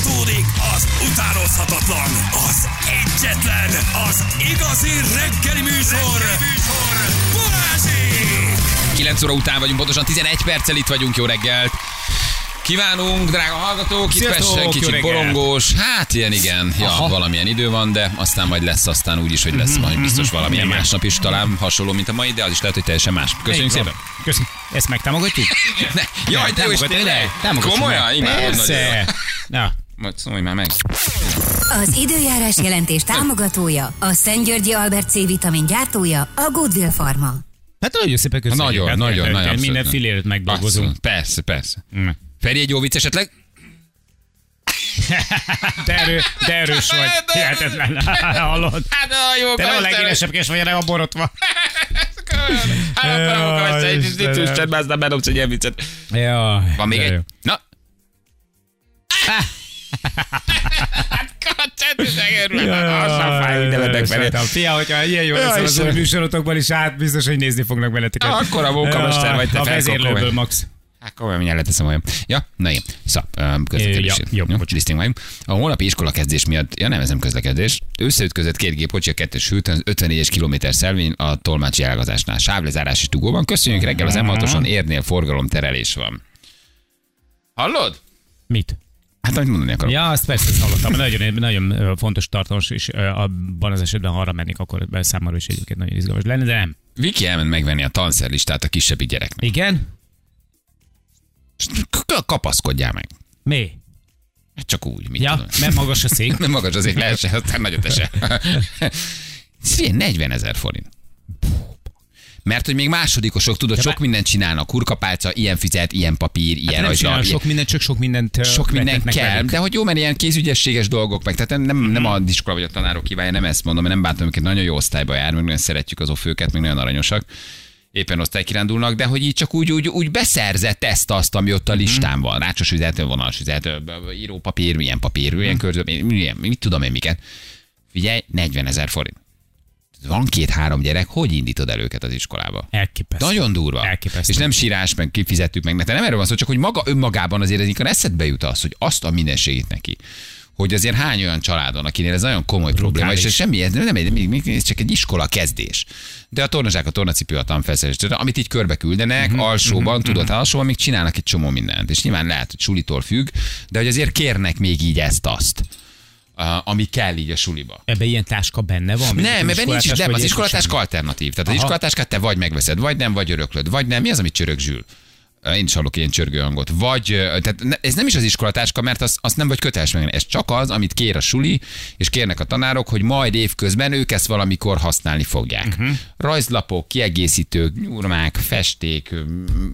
Folytatódik az utánozhatatlan, az egyetlen, az igazi reggeli műsor, reggeli műsor. Balázsék! 9 óra után vagyunk, pontosan 11 perccel itt vagyunk, jó reggelt! Kívánunk, drága hallgatók, itt persze kicsit borongós, hát ilyen igen, ja, Aha. valamilyen idő van, de aztán majd lesz, aztán úgy is, hogy lesz majd biztos valamilyen Igen. másnap is, talán hasonló, mint a mai, de az is lehet, hogy teljesen más. Köszönjük szépen! Köszönjük. Ezt megtámogatjuk? Ne, jaj, de jó, és tényleg? Komolyan? Imádom nagyon. Persze. Na, Majd szólj már meg. Az időjárás jelentés támogatója, a Szent Györgyi Albert C-vitamin gyártója, a Goodwill Pharma. hát nagyon szépen köszönjük. Nagyon, hát, nagyon, hát, nagyon. hát, Minden filért megdolgozunk. Abszolút. Persze, persze. Mm. Feri, egy jó vicc esetleg? De, erő, de erős vagy. Hihetetlen. Hallod? Hát, a jó, Te nem a legélesebb kés vagy, a borotva. Hát, akkor Jaj, ezt egy sem, aztán bedobsz egy ilyen viccet. Jaj, Van még egy? jó. Na? Hát, Fia, hogyha ilyen jó lesz az új műsorotokban is, hát biztos, hogy nézni fognak benneteket. Akkora mókamester vagy te, A vezérlőből. Max. Hát komolyan mindjárt leteszem olyan. Ja, na én. Szap, közlekedés. Ja, jó, bocs. liszting vagyunk. A holnapi iskola kezdés miatt, ja nem, ez nem közlekedés. Összeütközött két gépkocsi a kettős hűtön, 54-es kilométer szelvény a tolmácsi elgazásnál. Sávlezárás is dugóban. Köszönjük reggel az M6-oson érnél forgalom terelés van. Hallod? Mit? Hát amit mondani akarok. Ja, azt persze ezt hallottam. Nagyon, nagyon fontos tartalmas, és abban az esetben, ha arra mennék, akkor számomra is egyébként nagyon izgalmas lenne, de nem. Viki elment megvenni a tanszerlistát a kisebbik gyereknek. Igen? Kapaszkodjál meg. Mi? Hát Csak úgy, mit Ja, tudom. mert magas a szék. Nem magas azért leesse, aztán nagyot ese. Ez ilyen 40 ezer forint. Mert hogy még másodikosok, tudod, De sok bár- mindent csinálnak. Kurkapálca, ilyen fizet, ilyen papír, ilyen Hát rajzlap, sok mindent, csak sok mindent sok minden vetetnek kell, velük. de hogy jó, mert ilyen kézügyességes dolgok meg, tehát nem, nem a iskola vagy a tanárok kívánja, nem ezt mondom, mert nem bántom őket, nagyon jó osztályba jár, meg nagyon szeretjük az ofőket, meg nagyon aranyosak éppen osztálykirándulnak, de hogy így csak úgy, úgy, úgy beszerzett ezt azt, ami ott a listán van. Rácsos üzlet, vonalas ö, írópapír, milyen papír, milyen körző, milyen, mit tudom én miket. Figyelj, 40 ezer forint. Van két-három gyerek, hogy indítod el őket az iskolába? Elképesztő. Nagyon durva. Elképesztő. És nem sírás, meg kifizettük meg, de nem erről van szó, csak hogy maga önmagában azért ezikor eszedbe jut az, hogy azt a mindenségét neki hogy azért hány olyan családon, akinél ez nagyon komoly probléma, és ez semmi, ez nem egy, ez csak egy iskola kezdés. De a tornazsák, a tornacipő, a tanfelszerelés, amit így körbe küldenek, Mhm, uh-huh, alsóban, uh-huh, tudod, alsóban még csinálnak egy csomó mindent. És nyilván lehet, hogy sulitól függ, de hogy azért kérnek még így ezt-azt, ami kell így a suliba. Ebben ilyen táska benne van? Nem, ebben nincs is, nem, az iskolatáska alternatív. Tehát az Aha. iskolatáskát te vagy megveszed, vagy nem, vagy öröklöd, vagy nem. Mi az, amit csörög zsül? Én is hallok ilyen csörgő hangot. Vagy, tehát ne- ez nem is az iskolatáska, mert azt, azt nem vagy köteles meg. Ez csak az, amit kér a suli, és kérnek a tanárok, hogy majd évközben ők ezt valamikor használni fogják. Uh-huh. Rajzlapok, kiegészítők, nyurmák, festék,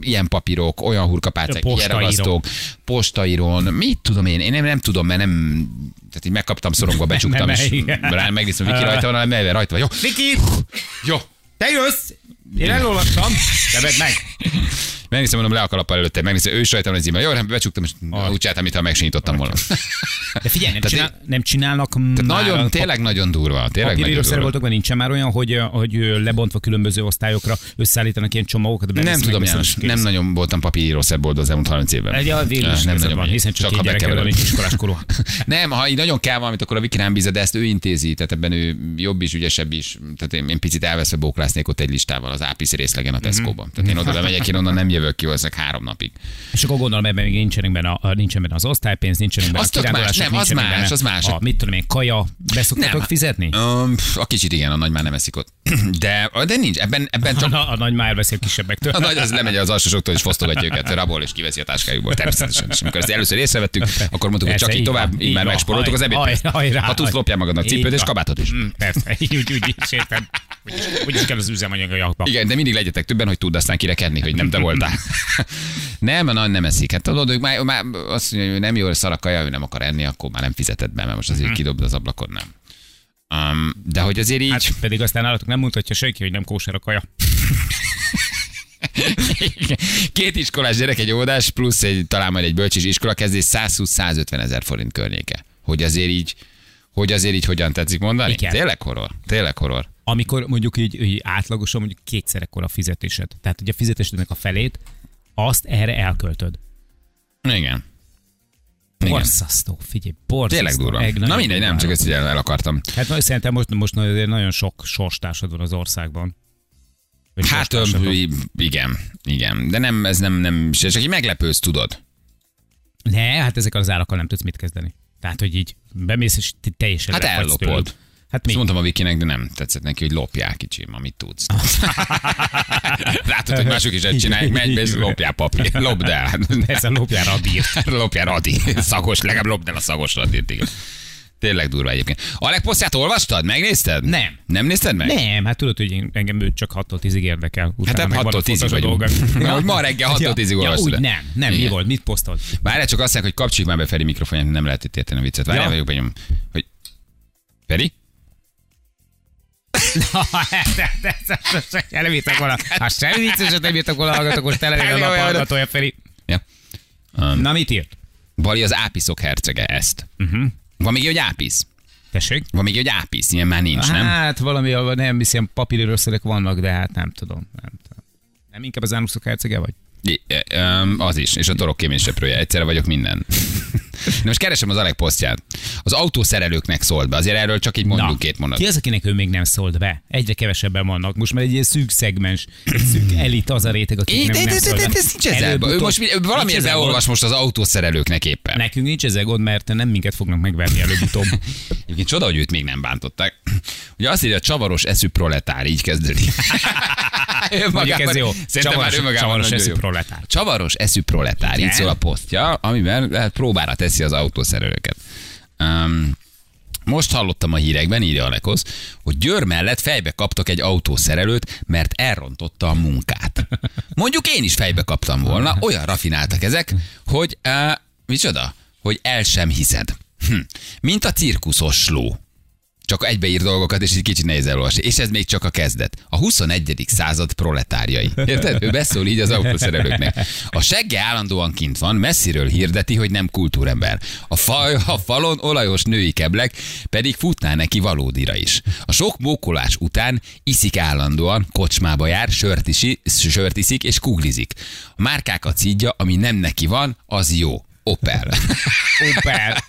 ilyen papírok, olyan hurkapálcák, ilyen ragasztók, postaírón, mit tudom én, én nem, nem tudom, mert nem, tehát így megkaptam szorongva, becsuktam, és rá megnéztem, Viki rajta van, mert rajta vagy. Jó, Viki, jó. te jössz! Én elolvastam. Te meg. Megnéztem, mondom, le a kalappal előtte, megnéztem, ő is rajta van az íme. Jó, nem, becsuktam, és Ah. úgy csináltam, mintha megsinyítottam volna. De figyelj, nem, Tehát csinál, nem csinálnak Tehát már nagyon, tényleg nagyon durva. Tényleg nagyon durva. papírírószerboltokban nincsen már olyan, hogy, hogy lebontva különböző osztályokra összeállítanak ilyen csomagokat. Nem tudom, János, nem nagyon voltam papírírószerboltban az elmúlt 30 évben. Egy a végül is nem nagyon van, hiszen csak, ha két gyereked van, nincs iskolás korú. Nem, ha így nagyon kell valamit, akkor a Viki rám bízza, de ezt ő intézi, tehát ebben ő jobb is, ügyesebb is. Tehát én, én picit elveszve bóklásznék ott egy listával az ápisz részlegen a Tesco-ban. Tehát én oda bemegyek, én onnan nem jövök ki, ezek három napig. És akkor gondolom, ebben még nincsenek benne, a, nincsen benne az osztálypénz, nincsenek benne Az a más, nem, az más, benne az más. A, mit tudom én, kaja, beszoktatok fizetni? Um, a kicsit igen, a nagy már nem eszik ott. De, de nincs, ebben, ebben csak a, a nagy már veszi a kisebbektől. A nagy az lemegy az alsósoktól, és fosztogatja őket, rabol, és kiveszi a táskájukból. Természetesen. És amikor ezt először észrevettük, akkor mondtuk, hogy csak így így tovább, így így már megsporoltuk az ebédpénzt. Ha tudsz, lopjál magadnak Így cipőt és kabátot is. Mm, Persze, úgy, úgy is érted. Úgyis, úgyis kell az üzemanyag a jakba. Igen, de mindig legyetek többen, hogy tudd aztán kirekedni, hogy nem te voltál. nem, a nagy nem eszik. Hát tudod, ők már, már azt mondja, hogy nem jó, szar a kaja, ő nem akar enni, akkor már nem fizeted be, mert most azért kidobd az ablakon, nem. Um, de hogy azért így... Hát pedig aztán állatok nem mutatja senki, hogy nem kóser a kaja. Két iskolás gyerek, egy óvodás, plusz egy, talán majd egy bölcsis iskola kezdés 120-150 ezer forint környéke. Hogy azért így, hogy azért így hogyan tetszik mondani? Igen. Tényleg horror. Tényleg horror. Amikor mondjuk így, így átlagosan mondjuk kétszer ekkora a fizetésed. Tehát ugye a fizetésednek a felét, azt erre elköltöd. Igen. Borzasztó, figyelj, borzasztó. Tényleg durva. Egy Na mindegy, nem, csak ezt el, el akartam. Hát most szerintem most, most nagyon sok sorstársad van az országban. Vagy Hát ö, sorstársadon. igen, igen. De nem, ez nem, nem, csak így meglepősz, tudod. Ne, hát ezekkel az árakkal nem tudsz mit kezdeni. Tehát, hogy így bemész, és te- teljesen Hát ellopod. tőled. Hát mi? mondtam a Vikinek, de nem tetszett neki, hogy lopják kicsim, amit tudsz. Látod, hogy mások is ezt csinálják, megy be, és lopjál papír. Lopd el. Persze lopjál radírt. lopjál radi. Szagos, legalább lopd el a szagos radírt, igen. Tényleg durva egyébként. Alek posztját olvastad? Megnézted? Nem. Nem nézted meg? Nem, hát tudod, hogy én- engem ő csak 6-tól 10-ig érdekel. Hát Utána meg 6-tól vannak 10-ig fontos vagyunk. Na, hogy ma reggel 6-tól 10-ig ja, olvastad el. nem, nem, mi Igen. volt, mit posztolt? Várjál, csak azt mondják, hogy kapcsoljuk már be Feri mikrofonját, nem lehet itt érteni a viccet. Várjál, Ja. vagyok benyom. Hogy... Nem bírtak volna. Ha semmi vicceset nem bírtak volna hallgatok, most tele a jó. hallgatója, Feri. Ja. Na, mit írt? Bali az ápiszok hercege ezt. Uh-huh. Van még egy, ápisz? Tessék? Van még egy, ápisz? Ilyen már nincs, nem? Hát valami, nem hiszem, papírőrösszerek vannak, de hát nem tudom. Nem, tudom. nem inkább az ánuszok hercege vagy? I- öm, Az is, és a torok kéményseprője. Egyszerre vagyok minden. De most keresem az Alek posztját. Az autószerelőknek szólt be. Azért erről csak így mondunk két mondat. Ki az, akinek ő még nem szólt be? Egyre kevesebben vannak. Most már egy ilyen szűk szegmens, szűk elit az a réteg, akik É, nem, nem szólt be. ez nincs ezzel. Ő most valamiért beolvas most az autószerelőknek éppen. Nekünk nincs ezzel gond, mert nem minket fognak megverni előbb-utóbb. Egyébként csoda, hogy őt még nem bántották. Ugye azt írja, csavaros eszű proletár, így kezdődik. Mondjuk ez jó. Szerintem már Csavaros- önmagában csavaros eszű proletár. Csavaros eszű proletár, így szól a posztja, amiben lehet próbára teszi az autószerelőket. Um, most hallottam a hírekben, írja Alekosz, hogy Győr mellett fejbe kaptak egy autószerelőt, mert elrontotta a munkát. Mondjuk én is fejbe kaptam volna, olyan rafináltak ezek, hogy uh, micsoda? Hogy el sem hiszed. Hm. Mint a cirkuszos ló. Csak egybeír dolgokat, és egy kicsit nehéz elolvasni. És ez még csak a kezdet. A 21. század proletárjai. Érted? Ő beszól így az autószerelőknek. A segge állandóan kint van, messziről hirdeti, hogy nem kultúrember. A, faj, a falon olajos női keblek pedig futná neki valódira is. A sok mókolás után iszik állandóan, kocsmába jár, sört, isi, sört iszik és kuglizik. A márkákat szídja, ami nem neki van, az jó. Opel. Opel.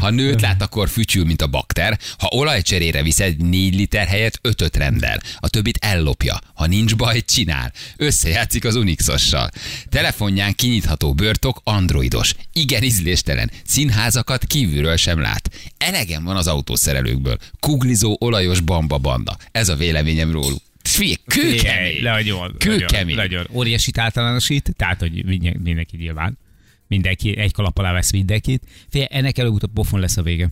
Ha nőt lát, akkor fütyül, mint a bakter. Ha olajcserére viszed, 4 liter helyett 5 rendel. A többit ellopja. Ha nincs baj, csinál. Összejátszik az Unixossal. Telefonján kinyitható börtok androidos. Igen ízléstelen. Színházakat kívülről sem lát. Elegem van az autószerelőkből. Kuglizó, olajos bamba banda. Ez a véleményem róluk. Figyelj, kőkemény. Nagyon, Kőkemény. nagyon, nagyon. Óriásit általánosít, tehát, hogy mindenki nyilván. Mindenki egy kalap alá vesz mindenkit. Figyelj, ennek előbb-utóbb pofon lesz a vége.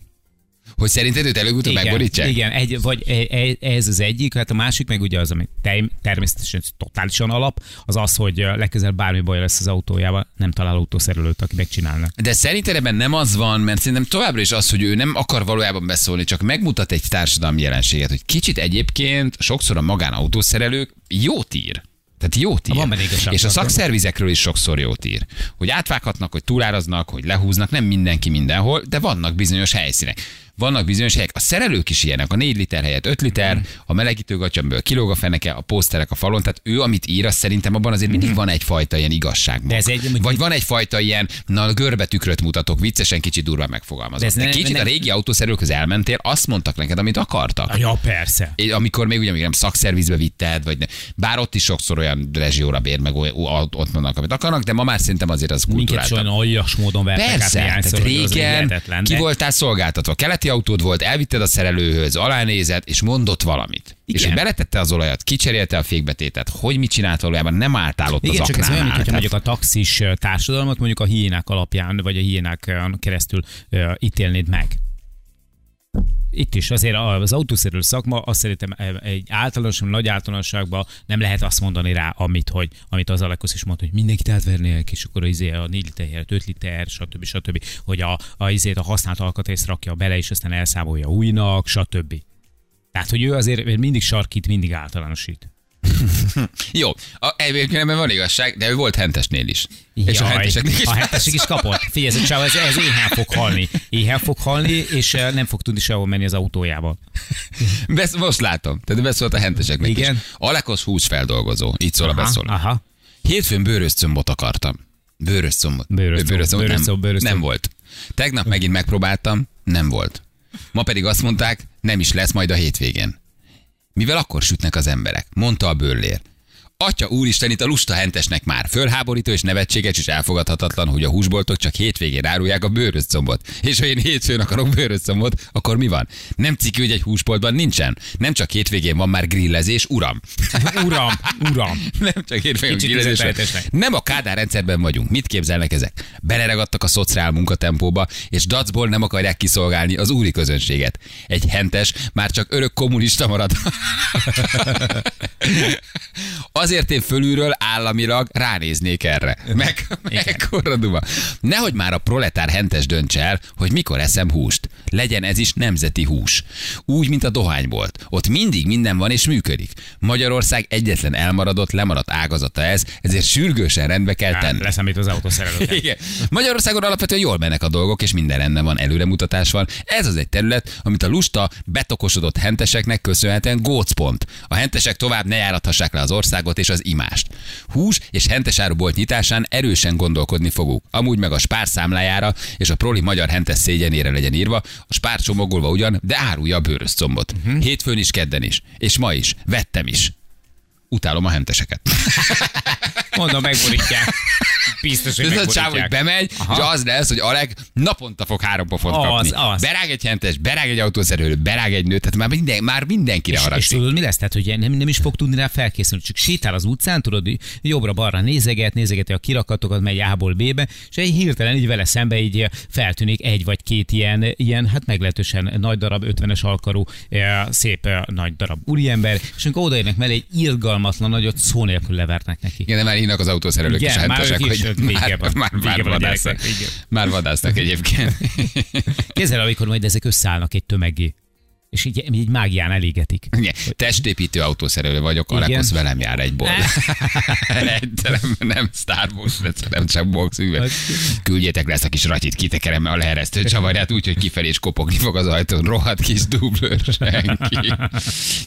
Hogy szerinted őt előbb-utóbb megborítsák? igen egy, vagy e- e- ez az egyik, hát a másik meg ugye az, ami te- természetesen totálisan alap, az az, hogy ö, legközelebb bármi baj lesz az autójával, nem talál autószerelőt, aki megcsinálna. De szerinted ebben nem az van, mert szerintem továbbra is az, hogy ő nem akar valójában beszólni, csak megmutat egy társadalmi jelenséget, hogy kicsit egyébként sokszor a magánautószerelők jót ír. Tehát jót ír. Van És a szakszervizekről is sokszor jót ír. Hogy átvághatnak, hogy túláraznak, hogy lehúznak, nem mindenki mindenhol, de vannak bizonyos helyszínek. Vannak bizonyos helyek. A szerelők is ilyenek. A 4 liter helyett 5 liter, a melegítőgatyamből kilóg a feneke, a poszterek a falon. Tehát ő, amit ír, az szerintem abban azért mindig van egyfajta ilyen igazság. De ez egy- Vagy van egyfajta ilyen, na görbe tükröt mutatok, viccesen kicsit durván megfogalmazom. De kicsit ne- a régi autószerelőkhöz elmentél, azt mondtak neked, amit akartak. Ja, persze. É, amikor még ugye még nem szakszervizbe vitted, vagy ne. bár ott is sokszor olyan rezsióra bér, meg olyan- ott mondnak, amit akarnak, de ma már szerintem azért az Minket kultúráltabb. olyan aljas módon vertek át Persze, néhányszor, tehát régen ki voltál szolgáltatva, keleti autód volt, elvitted a szerelőhöz, alánézett, és mondott valamit. Igen. És hogy beletette az olajat, kicserélte a fékbetétet, hogy mit csinált valójában, nem álltál ott Igen, az csak ez olyan, mint hogyha mondjuk a taxis társadalmat mondjuk a hiénák alapján, vagy a hiénák keresztül ö, ítélnéd meg. Itt is azért az autószerelő szakma, azt szerintem e, egy általános, nagy általánosságban nem lehet azt mondani rá, amit, hogy, amit az Alekosz is mondta, hogy mindenkit átvernének, és akkor izé a 4 liter helyett 5 liter, stb. stb. Hogy a, a, izét, a használt alkatrészt rakja bele, és aztán elszámolja újnak, stb. Tehát, hogy ő azért mindig sarkít, mindig általánosít. Jó, a, egyébként ebben van igazság, de ő volt hentesnél is. és a Jaj, henteseknek is. a hentesek is kapott. Figyelj, ez a ez, ez éhen fog halni. Éhen fog halni, és eh, nem fog tudni sehol menni az autójával. Besz, most látom. Tehát beszólt a henteseknek Igen. is. Alekos húsfeldolgozó. Így szól a Aha, beszól. aha. Hétfőn bőröscombot akartam. Bőröscombot. Bőröszcomb, Bőröscombot nem, nem volt. Tegnap megint megpróbáltam, nem volt. Ma pedig azt mondták, nem is lesz majd a hétvégén. Mivel akkor sütnek az emberek, mondta a bőrlér. Atya úristen, itt a lusta hentesnek már fölháborító és nevetséges és elfogadhatatlan, hogy a húsboltok csak hétvégén árulják a bőröscombot. És ha én hétfőn akarok bőröscombot, akkor mi van? Nem ciki, hogy egy húsboltban nincsen. Nem csak hétvégén van már grillezés, uram. Uram, uram. Nem csak hétvégén Kicsit grillezés. Nem a Kádár rendszerben vagyunk. Mit képzelnek ezek? Beleragadtak a szociál munkatempóba, és dacból nem akarják kiszolgálni az úri közönséget. Egy hentes már csak örök kommunista marad. Azért én fölülről államilag ránéznék erre. Meg, mekkora duma. Nehogy már a proletár hentes döntse el, hogy mikor eszem húst. Legyen ez is nemzeti hús. Úgy, mint a dohánybolt. Ott mindig minden van és működik. Magyarország egyetlen elmaradott, lemaradt ágazata ez, ezért sürgősen rendbe kell tenni. Leszámít az autószerelőket. Igen. Magyarországon alapvetően jól mennek a dolgok, és minden rendben van, előremutatás van. Ez az egy terület, amit a lusta, betokosodott henteseknek köszönhetően gócpont. A hentesek tovább ne járathassák le az országot és az imást. Hús és hentes árubolt nyitásán erősen gondolkodni fogunk. Amúgy meg a spár számlájára és a proli magyar hentes szégyenére legyen írva, a spár csomagolva ugyan, de árulja a bőröscombot. Uh-huh. Hétfőn is, kedden is. És ma is. Vettem is. Utálom a henteseket. Mondom, megborítják. Biztos, hogy Ez a csáv, hogy bemegy, Aha. és az lesz, hogy Alek naponta fog három pofont Az, kapni. az. Berág egy hentes, berág egy autószerelő, berág egy nőt, tehát már, minden, már mindenkire És, és haragszik. tudod, mi lesz? Tehát, hogy nem, nem is fog tudni rá felkészülni, csak sétál az utcán, tudod, jobbra-balra nézeget, nézegeti a kirakatokat, megy A-ból B-be, és egy hirtelen így vele szembe így feltűnik egy vagy két ilyen, ilyen hát meglehetősen nagy darab, 50-es alkarú, eh, szép eh, nagy darab úriember, és amikor odaérnek mellé, egy irgalmatlan nagyot szó nélkül levernek neki. Igen, de már írnak az autószerelők Igen, és már hentesek, is, hogy vége már, van. már, Vége már, van a vadásznak. igen. Már vadásznak egyébként. Kézzel, amikor majd ezek összeállnak egy tömegé, és így, így mágián elégetik. Igen, testépítő autószerelő vagyok, Igen. Alekosz velem jár egy bolt. egy, nem, nem Starbucks, nem csak box üveg. Küldjétek le ezt a kis ratyit, kitekerem a leeresztő csavarját úgy, hogy kifelé is kopogni fog az ajtón. Rohadt kis dublőr senki.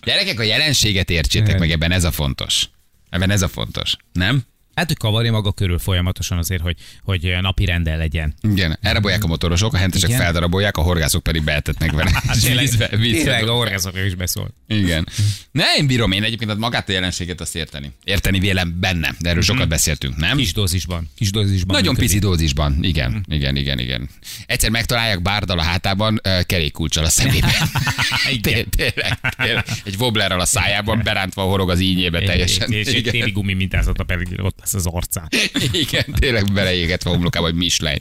Gyerekek, a jelenséget értsétek meg, ebben ez a fontos. Ebben ez a fontos. Nem? Hát, hogy kavarja maga körül folyamatosan azért, hogy, hogy napi renden legyen. Igen, elrabolják a motorosok, a hentesek Igen. feldarabolják, a horgászok pedig beetetnek vele. Vízbe- vízbe tényleg a orgázokra is beszól. Igen. Ne, én bírom én egyébként hát magát a jelenséget azt érteni. Érteni vélem benne, de erről sokat beszéltünk, nem? Kis dózisban. Kis dózisban. Nagyon működik. pici dózisban, igen, igen, igen, igen. Egyszer megtalálják bárdal a hátában, kerékkulcsal a szemében. Tényleg, tényleg. Egy wobblerrel a szájában, berántva horog az ínyébe teljesen. És egy Igen. téli gumi mintázata pedig ott lesz az arcán. Igen, tényleg beleégetve homlokába, hogy Michelin,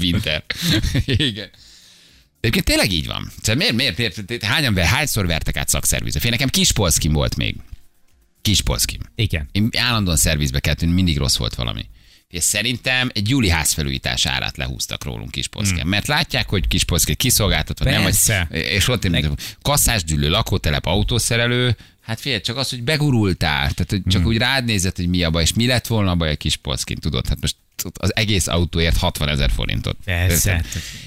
Winter. Igen. Egyébként tényleg így van. Szóval miért, miért, miért, miért hányan, ver- hányszor vertek át szakszervizbe? Fél nekem Kispolszkim volt még. Kispolszkim. Igen. Én állandóan szervizbe kellett, mindig rossz volt valami. És szerintem egy júli házfelújítás árát lehúztak rólunk Kispolszkin. Hmm. Mert látják, hogy Kispolszki kiszolgáltatva, nem Persze. vagy. És ott én, kasszásdüllő, lakótelep, autószerelő, Hát figyelj, csak az, hogy begurultál, tehát hogy csak hmm. úgy rád nézett, hogy mi a baj, és mi lett volna a baj a kis polszkin, tudod? Hát most az egész autóért 60 ezer forintot. Persze.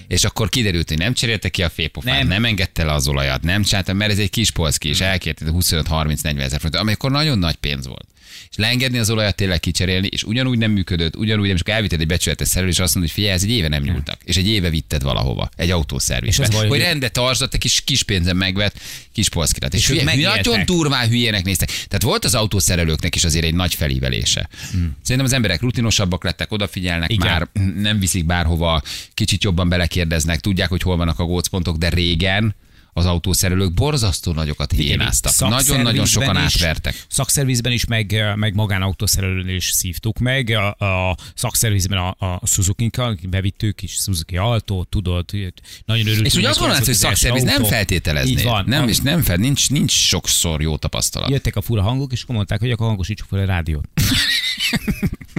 És akkor kiderült, hogy nem cserélte ki a fépofát, nem. Nem. engedte le az olajat, nem csinálta, mert ez egy kis polszki, és elkérte 25-30-40 ezer forintot, amikor nagyon nagy pénz volt. És leengedni az olajat tényleg kicserélni, és ugyanúgy nem működött, ugyanúgy nem, akkor elvitted egy becsületes szerelő, és azt mondod, hogy figyelj, ez egy éve nem nyúltak. És egy éve vitted valahova, egy autószervizbe. Baj, hogy rendet tartsd, te kis, kis pénzen megvett kis polszkirat. És, És megéltek. nagyon durván hülyének néztek. Tehát volt az autószerelőknek is azért egy nagy felívelése. Hmm. Szerintem az emberek rutinosabbak lettek, odafigyelnek Igen. már, nem viszik bárhova, kicsit jobban belekérdeznek, tudják, hogy hol vannak a gócpontok, de régen az autószerelők borzasztó nagyokat hiénáztak. Nagyon-nagyon sokan is- átvertek. Szakszervizben is, meg, meg magánautószerelőnél is szívtuk meg. A, a szakszervizben a, a Suzuki-kkal bevittük kis Suzuki Alto, tudod, nagyon örültünk. És ugye azt mondanád, hogy első szakszerviz nem autó. feltételezné. Így van. Nem, és nem fel, nincs, nincs sokszor jó tapasztalat. Jöttek a fura hangok, és akkor mondták, hogy akkor hangosítsuk fel a rádiót.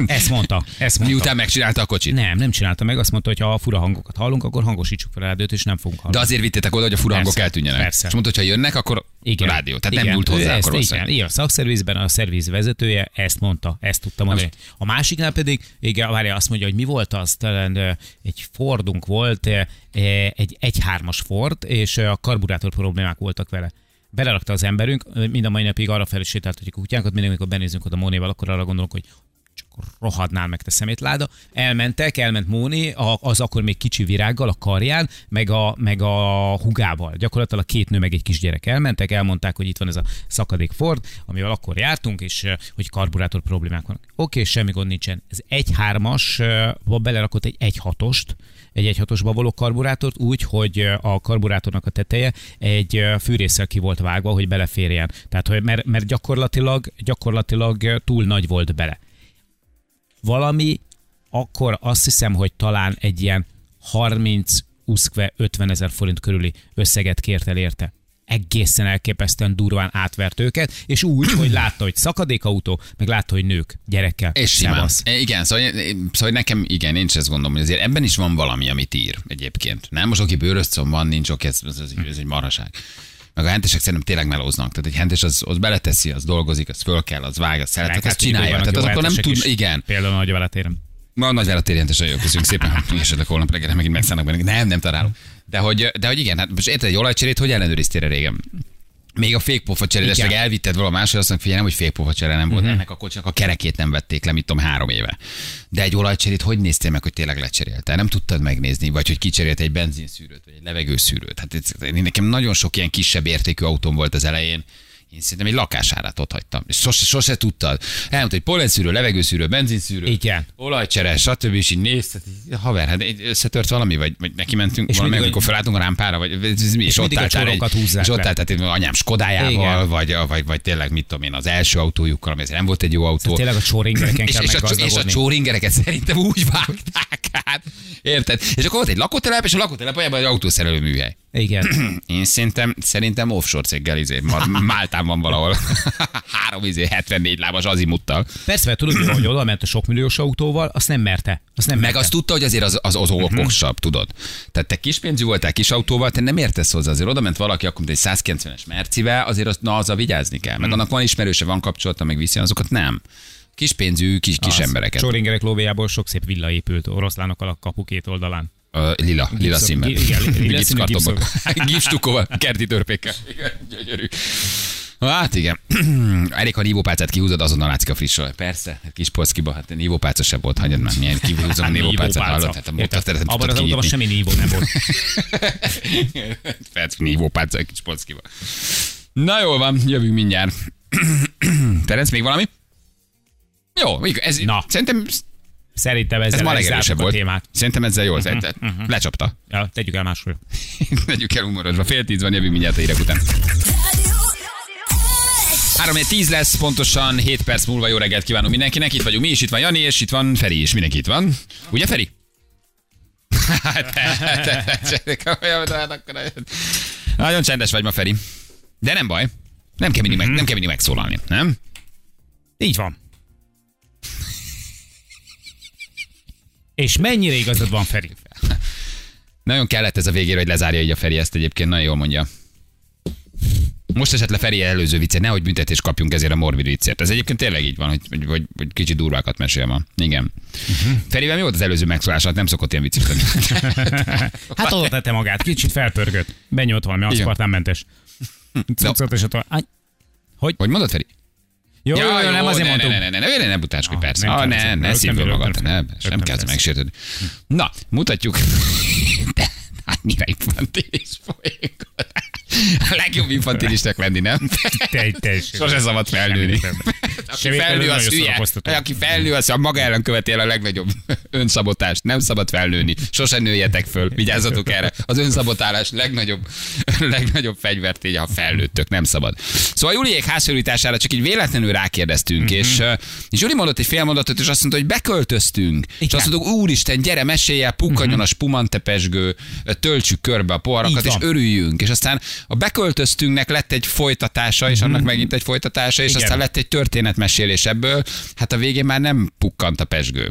ezt mondta, ezt mondta. Miután megcsinálta a kocsit. Nem, nem csinálta meg, azt mondta, hogy ha a fura hangokat hallunk, akkor hangosítsuk fel a rádiót, és nem fogunk De hallani. azért vittétek oda, hogy a fura hangok eltűnjenek. persze. És mondta, hogy ha jönnek, akkor Igen. rádió. Tehát igen. nem nyúlt hozzá, ezt, akkor igen, igen, a szakszervizben a szerviz vezetője ezt mondta, ezt tudta mondani. A másiknál pedig, igen, várja, azt mondja, hogy mi volt az, talán egy Fordunk volt, egy 1.3-as Ford, és a karburátor problémák voltak vele. Belerakta az emberünk, mind a mai napig arra felé sétáltatjuk a kutyánkat, mindig, amikor benézünk oda Mónéval, akkor arra gondolok, hogy rohadnál meg te szemétláda. Elmentek, elment Móni, az akkor még kicsi virággal, a karján, meg a, meg a hugával. Gyakorlatilag a két nő meg egy kisgyerek elmentek, elmondták, hogy itt van ez a szakadék Ford, amivel akkor jártunk, és eh, hogy karburátor problémák vannak. Oké, semmi gond nincsen. Ez egy hármas, belerakott egy egy hatost, egy egy hatosba való karburátort úgy, hogy eh, a karburátornak a teteje egy eh, fűrészsel ki volt vágva, hogy beleférjen. Tehát, hogy mert, mert gyakorlatilag, gyakorlatilag eh, túl nagy volt bele valami, akkor azt hiszem, hogy talán egy ilyen 30 uszkve 50 ezer forint körüli összeget kért el érte. Egészen elképesztően durván átvert őket, és úgy, hogy látta, hogy szakadékautó, meg látta, hogy nők gyerekkel. És simán. Igen, szóval, szóval nekem, igen, én is ezt gondolom, hogy azért ebben is van valami, amit ír egyébként. Nem, most aki bőröszcom van, nincs, oké, ez, ez, ez egy marhaság. Meg a hentesek szerintem tényleg melóznak. Tehát egy hentes az, az beleteszi, az dolgozik, az föl kell, az vág, az szeretet, Meg azt hát csinálja. Tehát jó akkor nem tud, igen. Például nagy veletérem. Ma nagy vele térjentes vagyok, köszönjük szépen, hogy esetleg holnap reggel megint megszállnak bennünk. Nem, nem találom. De hogy, de hogy igen, hát most érted, egy olajcserét hogy ellenőriztél régen? Még a fékpofa Igen. esetleg elvitted valami másra, azt mondja, figyelj, nem, hogy fékpofa csere nem volt, ennek a kocsinak a kerekét nem vették le, mit tudom, három éve. De egy olajcserét hogy néztél meg, hogy tényleg lecserélte? Nem tudtad megnézni, vagy hogy kicserélte egy benzinszűrőt, vagy egy levegőszűrőt. Hát ez, nekem nagyon sok ilyen kisebb értékű autóm volt az elején, én szerintem egy lakásárát ott hagytam. És sose, sose tudtad. Elmondta, hogy pollenszűrő, levegőszűrő, benzinszűrő, Igen. olajcsere, stb. És így nézted, haver, hát összetört valami, vagy, vagy neki mentünk És valami, amikor felálltunk a rámpára, vagy ez, mi, és, És ott álltál egy, és ott álltál anyám Skodájával, vagy, vagy, vagy, tényleg, mit tudom én, az első autójukkal, ami nem volt egy jó autó. Tényleg a csoringereken és, és, a, és a csóringereket szerintem úgy vágták át. Érted? És akkor volt egy lakótelep, és a lakótelep olyan egy autószerelő műhely. Igen. Én szerintem, szerintem offshore céggel izé, Mar- Máltán van valahol. Három izé, 74 lábas azimuttal. Persze, mert tudod, hogy oda ment a sok milliós autóval, azt nem merte. Azt nem Meg merte. azt tudta, hogy azért az, az, az okosabb, tudod. Tehát te kispénzű voltál kis autóval, te nem értesz hozzá. Azért oda ment valaki, akkor mint egy 190-es Mercivel, azért az, na, azzal vigyázni kell. Meg annak van ismerőse, van kapcsolata, meg viszi, azokat nem. Kispénzű, kis, kis Az embereket. Csoringerek lóvéjából sok szép villa épült oroszlánokkal a kapu két oldalán. Uh, lila, lila Gipsz- színben. igen, lila színű Gipszkartonban. Gipstukóval, kerti törpékkel. Gyönyörű. Hát igen. Elég, ha nívópálcát kihúzod, azonnal látszik a friss olaj. Persze, hát kis polckiba, hát nívópálca sem volt, hagyjad már, milyen kihúzom a nívópálcát, hallod? Hát a motor nem Abban az autóban semmi nívó nem volt. Perc, nívópálca egy kis polckiba. Na jól van, jövünk mindjárt. Terence, még valami? Jó, ez, Na. szerintem Szerintem ezzel ez ma a legerősebb a volt. témát. Szerintem ezzel jól, uh lecsapta. Ja, tegyük el másról. Tegyük el humorosba. Fél tíz van, jövünk mindjárt a hírek után. 3 10 lesz, pontosan 7 perc múlva jó reggelt kívánunk mindenkinek. Itt vagyunk mi is, itt van Jani, és itt van Feri is. Mindenki itt van. Ugye Feri? Hát, hát Nagyon csendes vagy ma, Feri. De nem baj. Nem kell mindig, meg, nem kell mindig megszólalni, nem? Így van. És mennyire igazad van, Feri? Nagyon kellett ez a végére, hogy lezárja így a Feri ezt egyébként, nagyon jól mondja. Most esett le Feri előző vicce, nehogy büntetést kapjunk ezért a morbid viccért. Ez egyébként tényleg így van, hogy, hogy, hogy, hogy kicsit durvákat mesél ma. Igen. Uh-huh. Ferivel mi volt az előző megszólás? Hát nem szokott ilyen viccet. Hát oda tette magát, kicsit felpörgött. Benyomott valami aszpartánmentes. Cuccot, és van- Áj, Hogy mondod, Feri? Jó, jó, jó, nem azért ne, mondtam. Ne, ne, ne, ne, ne, ne butáskodj, Ah, persze. nem Ah, ne, ne szívd magad, rögtön. ne, Rögtön sem kell megsértődni. Na, mutatjuk. De, annyira infantilis folyékony. A legjobb infantilisnek lenni, nem? Te, te, Sose szabad felnőni. Aki felnő, az hülye. Aki felnő, az a maga ellen követi el a legnagyobb önszabotást. Nem szabad felnőni. Sose nőjetek föl. Vigyázzatok erre. Az önszabotálás legnagyobb, legnagyobb fegyvertény, ha felnőttök. Nem szabad. Szóval Juliék házfelújítására csak így véletlenül rákérdeztünk, Mhm. és, és Juli mondott egy fél mondatot, és azt mondta, hogy beköltöztünk. És Igen. azt mondtuk, úristen, gyere, mesélj el, pukkanjon a spumantepesgő, töltsük körbe a poharakat, és örüljünk. És aztán a beköltöztünknek lett egy folytatása, és annak megint egy folytatása, és Igen. aztán lett egy történetmesélés ebből. Hát a végén már nem pukkant a pesgő.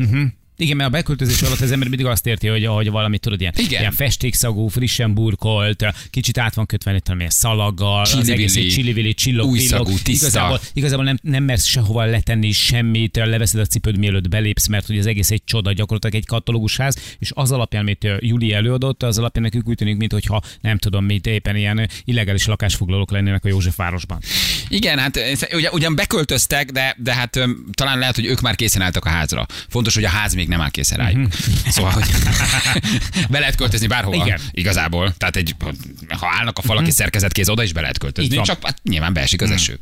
Igen, mert a beköltözés alatt az ember mindig azt érti, hogy, hogy valami tudod, ilyen, Igen. ilyen festékszagú, frissen burkolt, kicsit át van kötve, nem tudom, ilyen szalaggal, az egész egy csili csillog, új pillog. szagú, tiszta. Igazából, igazából nem, nem mersz sehova letenni semmit, leveszed a cipőd, mielőtt belépsz, mert hogy az egész egy csoda, gyakorlatilag egy katalógusház, és az alapján, amit Juli előadott, az alapján nekünk úgy tűnik, mintha nem tudom, mit éppen ilyen illegális lakásfoglalók lennének a Józsefvárosban. Igen, hát ugyan, ugyan beköltöztek, de, de hát talán lehet, hogy ők már készen álltak a házra. Fontos, hogy a ház még nem áll készen rájuk. Szóval, hogy be lehet költözni bárhova. Igen. Igazából. Tehát egy, ha állnak a falak és szerkezetkéz, oda is be lehet költözni. Csak hát, nyilván beesik az eső.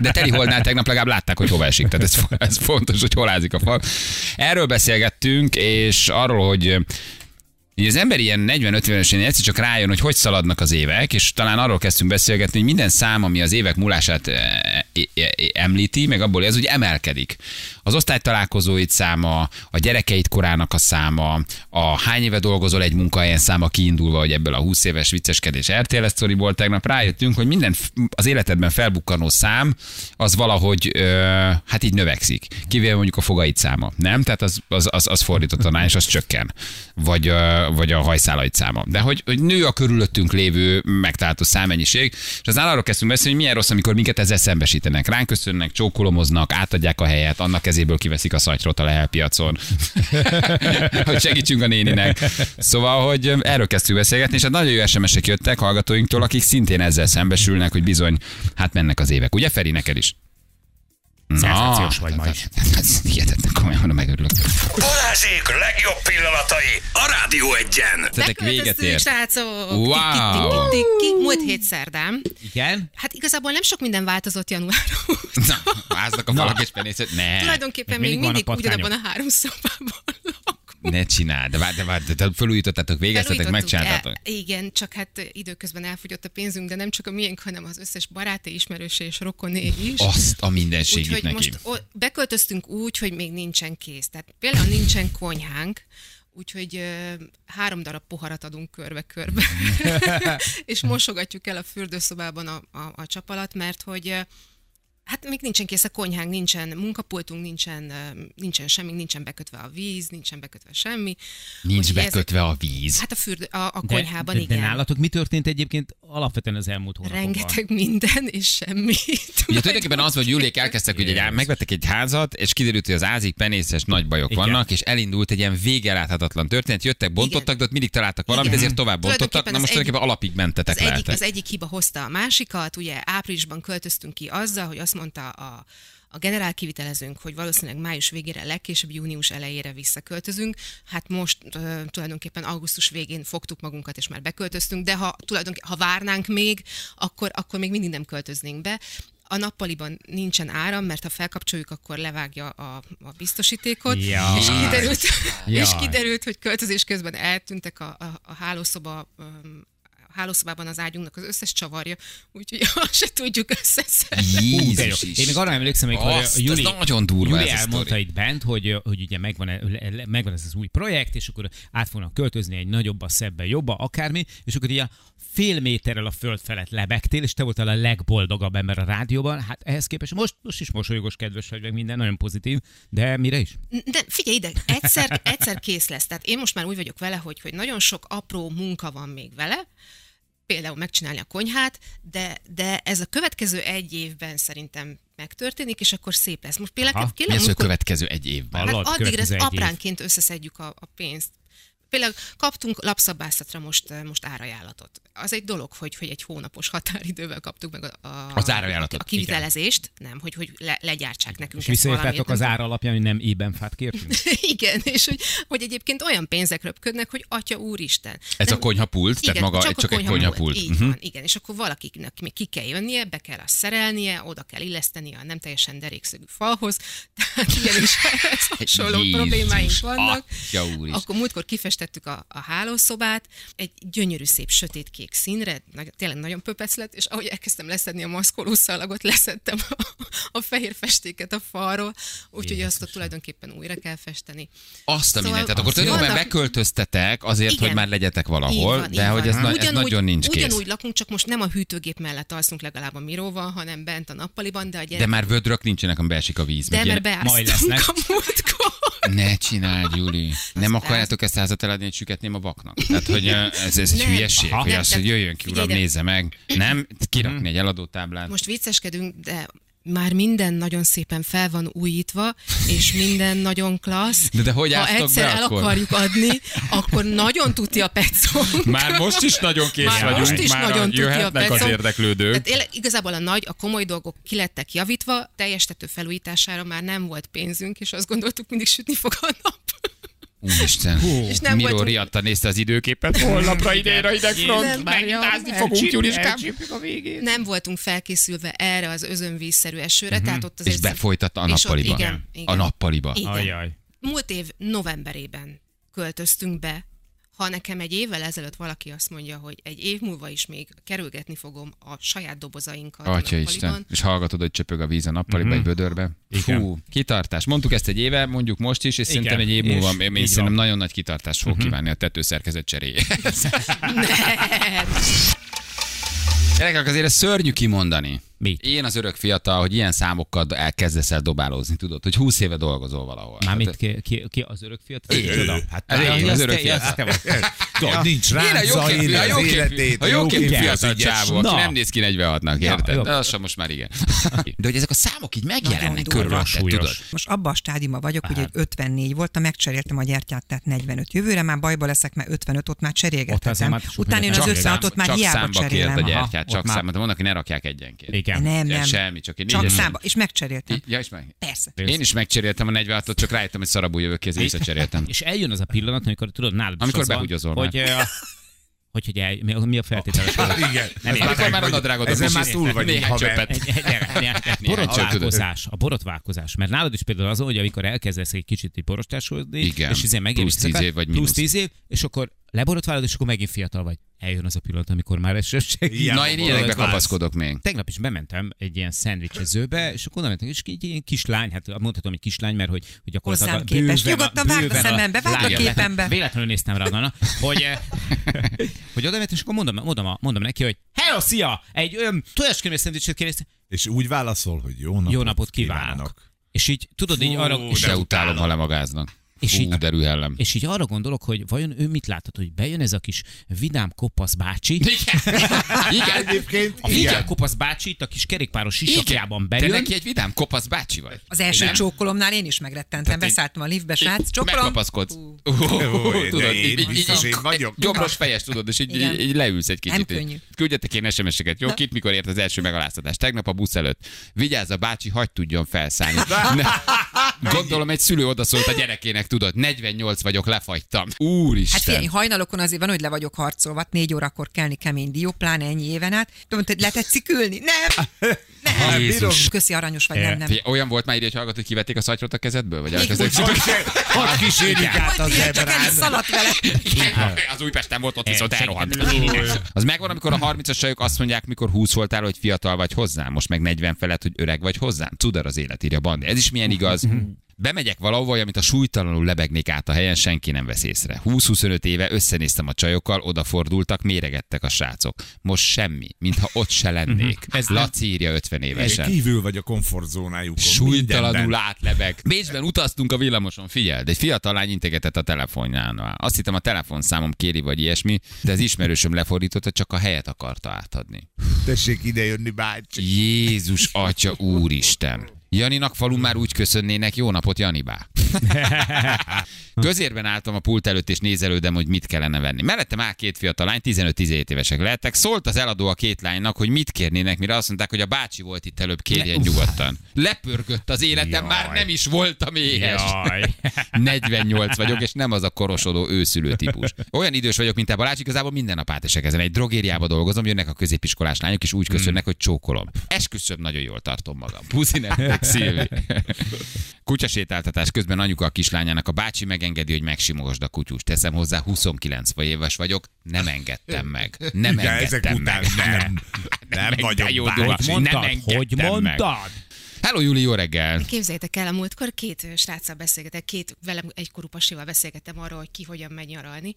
De Teli Holdnál tegnap legalább látták, hogy hova esik. Tehát ez, ez fontos, hogy hol ázik a fal. Erről beszélgettünk, és arról, hogy így az ember ilyen 40-50 évesen egyszer csak rájön, hogy hogy szaladnak az évek, és talán arról kezdtünk beszélgetni, hogy minden szám, ami az évek múlását eh, eh, eh, említi, meg abból ez úgy emelkedik. Az osztálytalálkozóid száma, a gyerekeid korának a száma, a hány éve dolgozol egy munkahelyen száma kiindulva, hogy ebből a 20 éves vicceskedés RTL sztoriból tegnap rájöttünk, hogy minden az életedben felbukkanó szám, az valahogy ö, hát így növekszik. Kivéve mondjuk a fogaid száma, nem? Tehát az, az, az, az fordítottan és az csökken. Vagy, ö, vagy a hajszálaid száma. De hogy, hogy nő a körülöttünk lévő megtalálható számmennyiség, és aztán arról kezdtünk beszélni, hogy milyen rossz, amikor minket ezzel szembesítenek. Ránk köszönnek, csókolomoznak, átadják a helyet, annak kezéből kiveszik a szatyrot a Lehel piacon. hogy segítsünk a néninek. Szóval, hogy erről kezdtünk beszélgetni, és hát nagyon jó SMS-ek jöttek hallgatóinktól, akik szintén ezzel szembesülnek, hogy bizony, hát mennek az évek. Ugye, Feri, neked is? Szenzációs vagy ma is. Ez hihetetlen komolyan, mondom, megörülök. Balázsék legjobb pillanatai a Rádió egyen. Tetek véget ért. srácok! Wow. Múlt hét szerdán. Igen? Hát igazából nem sok minden változott január. Na, váznak a falak és penészet. Ne, Tulajdonképpen Még mindig ugyanabban a három szobában. Ne csináld. De várj, de várj, de felújítottátok, végeztetek, megcsináltatok. e, Igen, csak hát időközben elfogyott a pénzünk, de nem csak a miénk, hanem az összes baráté, ismerősé és rokoné is. Azt a mindenségét Úgyhogy neki. most beköltöztünk úgy, hogy még nincsen kész. Tehát például nincsen konyhánk, úgyhogy ö, három darab poharat adunk körbe-körbe, és mosogatjuk el a fürdőszobában a, a, a csapalat, mert hogy Hát még nincsen kész a konyhánk, nincsen munkapultunk, nincsen, nincsen semmi, nincsen bekötve a víz, nincsen bekötve semmi. Nincs Úgyhogy ez- bekötve a víz. Hát a, fürdő, a, a De, konyhában de, igen. de nálatok mi történt egyébként alapvetően az elmúlt hónapokban? Rengeteg minden és semmi. Ugye tulajdonképpen az, hogy Julék elkezdtek, hogy egy, megvettek egy házat, és kiderült, hogy az ázik penészes nagy bajok Igen. vannak, és elindult egy ilyen végeláthatatlan történet. Jöttek, bontottak, de ott mindig találtak valamit, Igen. ezért tovább bontottak. Na most tulajdonképpen alapig mentetek Az egyik, az egyik hiba hozta a másikat, ugye áprilisban költöztünk ki azzal, hogy azt mondta a, a generál kivitelezőnk, hogy valószínűleg május végére, legkésőbb június elejére visszaköltözünk. Hát most uh, tulajdonképpen augusztus végén fogtuk magunkat, és már beköltöztünk, de ha, tulajdonképpen, ha várnánk még, akkor, akkor még mindig nem költöznénk be. A nappaliban nincsen áram, mert ha felkapcsoljuk, akkor levágja a, a biztosítékot, Jaj. és kiderült, Jaj. és kiderült, hogy költözés közben eltűntek a, a, a hálószoba um, hálószobában az ágyunknak az összes csavarja, úgyhogy azt se tudjuk összeszedni. Jézus. Én még arra emlékszem, hogy Azt, a Juli, ez nagyon durva Juli elmondta itt bent, hogy, hogy ugye megvan, megvan ez az új projekt, és akkor át fognak költözni egy nagyobba, szebbe, jobba, akármi, és akkor ilyen fél méterrel a föld felett lebegtél, és te voltál a legboldogabb ember a rádióban. Hát ehhez képest most, most is mosolyogos, kedves vagy, meg minden nagyon pozitív, de mire is? De figyelj ide, egyszer, egyszer kész lesz. Tehát én most már úgy vagyok vele, hogy, hogy nagyon sok apró munka van még vele, például megcsinálni a konyhát, de, de ez a következő egy évben szerintem megtörténik, és akkor szép lesz. Most például Aha. ki Mi az, amikor- következő egy évben? Hallod? Hát addigra következő ez egy év. apránként összeszedjük a, a pénzt. Például kaptunk lapszabászatra most, most árajánlatot. Az egy dolog, hogy, hogy egy hónapos határidővel kaptuk meg a, a, Az árajánlatot, a kivitelezést, nem, hogy, hogy le, legyártsák nekünk És visszajöttetek az nem ár alapján, hogy nem ében fát kértünk? Igen, és hogy, hogy egyébként olyan pénzek röpködnek, hogy atya úristen. Ez Nem- a konyhapult, tehát maga csak, csak a egy konyhapult. Így Mhm. van, igen, és akkor valakinek még ki kell jönnie, be kell azt szerelnie, oda kell illesztenie a nem teljesen derékszögű falhoz, tehát ilyen is ehhez hasonló Jézus, problémáink vannak. Akkor múltkor kifestettük a, a hálószobát, egy gyönyörű szép sötétkék színre, nagy, tényleg nagyon pöpec lett, és ahogy elkezdtem leszedni a maszkoló szalagot, leszettem a, a fehér festéket a falról, úgyhogy azt ott tulajdonképpen újra kell festeni. Azt a Szóval mindent. Tehát akkor vannak- tulajdonképpen beköltöztetek azért, Igen. hogy már legyetek valahol, van, de hogy ez, na, ez Ugyanúgy- nagyon nincs kész. Ugyanúgy lakunk, csak most nem a hűtőgép mellett alszunk legalább a miróval, hanem bent a nappaliban, de a gyerek... De már vödrök nincsenek, amiben beesik a víz. de. Majd beáztunk a múltkor. Ne csináld, Juli. Nem akarjátok ezt házat eladni, hogy süketném a vaknak? Tehát, hogy ez, ez egy hülyeség, Aha. hogy Nem, azt, hogy jöjjön ki, uram, nézze meg. Nem, kirakni egy eladótáblát. Most vicceskedünk, de már minden nagyon szépen fel van újítva, és minden nagyon klassz. De- de hogy Ha egyszer el akkor? akarjuk adni, akkor nagyon tuti a pecónk. Már most is nagyon kész Már vagyunk, most is már nagyon tuti a jöhetnek az érdeklődők. Tehát igazából a nagy, a komoly dolgok kilettek javítva, teljes tető felújítására már nem volt pénzünk, és azt gondoltuk, mindig sütni fog a nap. Úristen, És nem Miró voltunk- riadta nézte az időképet, holnapra idénre ideg Nem, front, megitázni fogunk, Juliskám. Nem voltunk felkészülve erre az özönvízszerű esőre, tehát ott Mhm. És azért... befolytatta a nappaliba. Igen, igen. A nappaliba. Igen. Ajaj. Múlt év novemberében költöztünk be. Ha nekem egy évvel ezelőtt valaki azt mondja, hogy egy év múlva is még kerülgetni fogom a saját dobozainkat a Atya Isten. És hallgatod, hogy csöpög a víz a nappaliba Mhm. egy vödörbe. Igen. Fú, kitartás. Mondtuk ezt egy éve, mondjuk most is, és Igen. szerintem egy év És múlva így én van. szerintem nagyon nagy kitartást fog kívánni a tetőszerkezet cseréjéhez. Gyerekek, azért ez szörnyű kimondani. Mi? Én az örök fiatal, hogy ilyen számokkal elkezdesz el dobálózni, tudod, hogy 20 éve dolgozol valahol. Mármint Hát, ki, ki, ki az örök fiatal? Én. Csoda. Hát Ez én, én, az örök fiatal. Tudod, nincs a jóképű, éli a az életét, a jóképű jóképű, fiatal csávó, aki nem néz ki 46-nak, Ja, érted? De az sem most már igen. De hogy ezek a számok így megjelennek körülötted, tudod? Most abban a stádiumban vagyok, hogy egy 54 voltam, megcseréltem a gyertyát, tehát 45. Jövőre már bajba leszek, mert 55-ot már Ott azért cserélgetettem. már sok Utána én az minden- Csak 56-ot már csak hiába számba cserélem. kért a Aha. gyertyát, csak már- számba. Vannak, hogy ne rakják egyenként. Igen. Nem, Ja, nem. Semmi, csak egy Csak számba, és megcseréltem. Ja, és meg. Persze. Én is megcseréltem a 46-ot, csak rájöttem, hogy szarabú jövök ki, ezért visszacseréltem. És eljön az a pillanat, amikor tudod, nálad Amikor behugyozol hogy, már. hogy, hogy el, mi, a- mi a feltételes? Igen. Nem Ez már a nadrágodat Ezen is már túl vagyunk, néhány csöppet. Borotválkozás, a borotválkozás. Mert nálad is például az, hogy amikor elkezdesz egy kicsit borostásodni, Igen. és izé megér Plusz 10 év vagy plusz mínusz. 10 év, és akkor leborotválod, és akkor megint fiatal vagy. Eljön az a pillanat, amikor már ez sem segít. Igen. Na, én ilyenekbe kapaszkodok még. Tegnap is bementem egy ilyen szendvicsezőbe, és akkor mentem, és egy ilyen kislány, hát mondhatom, hogy kislány, mert hogy, hogy gyakorlatilag Hozzám képest. bőven a- Nyugodtan vágd a szemembe, vágd a képembe. Véletlenül néztem rá, Dana, hogy, eh, hogy oda mentem, és akkor mondom, mondom, mondom neki, hogy hello, szia, egy öm, tojáskönyves szendvicset kérdeztem, És úgy válaszol, hogy jó napot, jó napot kívánok. És így, tudod, így arra, és, De utálom, ha lemagáznak. És Fú, így- de rühellem. és így arra gondolok, hogy vajon ő mit láthat, hogy bejön ez a kis vidám kopasz bácsi, Igen. Igen. Egyébként a vidám kopasz bácsi itt a kis kerékpáros sisakjában Te bejön, neki egy vidám kopasz bácsi vagy. Az első Nem? csókolomnál én is megrettentem. Beszálltam a liftbe, srác, csókolom. Megkapaszkodsz. Hú, de Tudod, én így- vagyok. Jobbros fejes, tudod, és így, Igen. leülsz egy kicsit. Nem így. könnyű. Küldjetek én SMS-eket, jó? Kit mikor ért az első megaláztatás? Tegnap a busz előtt. Vigyázz a bácsi, hagyd tudjon felszállni. Gondolom egy szülő odaszólt a gyerekének, tudod, 48 vagyok, lefagytam. Úristen. Hát figyelj, hajnalokon azért van, hogy le vagyok harcolva, négy órakor kelni kemény dió, pláne ennyi éven át. Tudom, hogy le tetszik ülni? Nem! Nem! Jézus. Köszi, aranyos vagy, nem, nem. Figyelj, olyan volt már ide, hogy hallgatod, hogy kivették a szatyrot a kezedből? Vagy Még elkezdett úgy Hogy kísérjük át az Majd csak el is szaladt vele. Az Újpesten volt, ott viszont Segít. elrohant. Az megvan, amikor a 30-as sajok azt mondják, mikor 20 voltál, hogy fiatal vagy hozzám, most meg 40 felett, hogy öreg vagy hozzám. Cudar az élet, írja Bandi. Ez is milyen igaz. Bemegyek valahova, amit a súlytalanul lebegnék át a helyen, senki nem vesz észre. 20-25 éve összenéztem a csajokkal, odafordultak, méregettek a srácok. Most semmi, mintha ott se lennék. Ez Laci írja 50 Én évesen. kívül vagy a komfortzónájukon. Súlytalanul mindenben. átlebeg. Bécsben utaztunk a villamoson, figyeld, egy fiatal lány integetett a telefonjánál. Azt hittem a telefonszámom kéri, vagy ilyesmi, de az ismerősöm lefordította, csak a helyet akarta átadni. Tessék idejönni, bácsi. Jézus atya úristen. Janinak falun már úgy köszönnének, jó napot Janibá. Közérben álltam a pult előtt, és nézelődem, hogy mit kellene venni. Mellettem áll két fiatal lány, 15-17 évesek lehettek. Szólt az eladó a két lánynak, hogy mit kérnének, mire azt mondták, hogy a bácsi volt itt előbb, kérjen nyugodtan. Lepörgött az életem, már nem is voltam éhes. Jaj. 48 vagyok, és nem az a korosodó őszülő típus. Olyan idős vagyok, mint a Balázs, igazából minden nap átesek ezen. Egy drogériába dolgozom, jönnek a középiskolás lányok, és úgy köszönnek, hogy csókolom. Esküszöm, nagyon jól tartom magam. Puszi nektek, Szilvi. Kutyasétáltatás közben anyuka a kislányának a bácsi megengedi, hogy megsimogasd a kutyust. Teszem hozzá, 29 éves vagyok, nem engedtem meg. Nem Igen, ezek engedtem után meg. nem. Nem meg, vagyok de jó bácsi. Nem mondtad? engedtem Hogy meg. mondtad? Hello, Júli, jó reggel. Képzeljétek el, a múltkor két sráccal beszélgetek, két velem egykorú pasival beszélgettem arról, hogy ki hogyan megy nyaralni,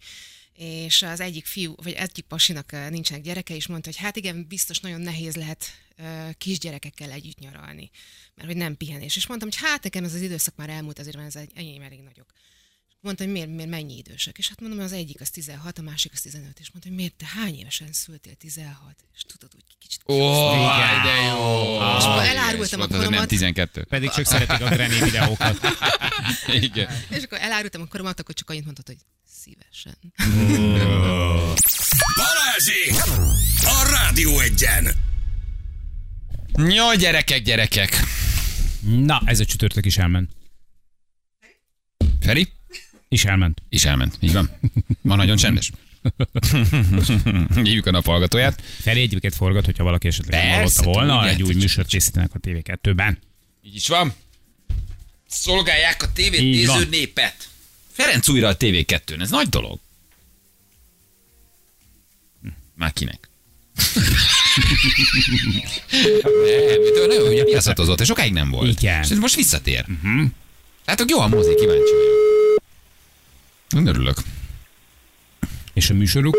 és az egyik fiú, vagy egyik pasinak nincsenek gyereke, és mondta, hogy hát igen, biztos nagyon nehéz lehet kisgyerekekkel együtt nyaralni, mert hogy nem pihenés. És mondtam, hogy hát nekem ez az időszak már elmúlt, azért mert az egy- enyém elég nagyok. Mondta, hogy miért, miért mennyi idősek. És hát mondom, az egyik az 16, a másik az 15. És mondta, hogy miért te hány évesen szültél 16? És tudod, úgy kicsit... Ó, de jó. És akkor elárultam a mondtad, hogy nem koromat. 12. Pedig csak szeretik a Granny videókat. Igen. És akkor elárultam a koromat, akkor csak annyit mondott, hogy szívesen. Balázsék! A Rádió egyen! Jó, gyerekek, gyerekek. Na, ez a csütörtök is elment. Feri? Is elment. Is elment, így van. Ma nagyon csendes. Hívjuk a naphallgatóját. Felé egyébként forgat, hogyha valaki esetleg Persze, hallotta volna, tudják, egy új műsort készítenek a TV2-ben. Így is van. Szolgálják a tévét néző van. népet. Ferenc újra a TV2-n, ez nagy dolog. Hm, Már kinek? nem, nagyon ugye piacozott, és sokáig nem volt. Igen. És most visszatér. Uh-huh. Látok, jó a mozi, kíváncsi vagyok. Örülök. És a műsoruk?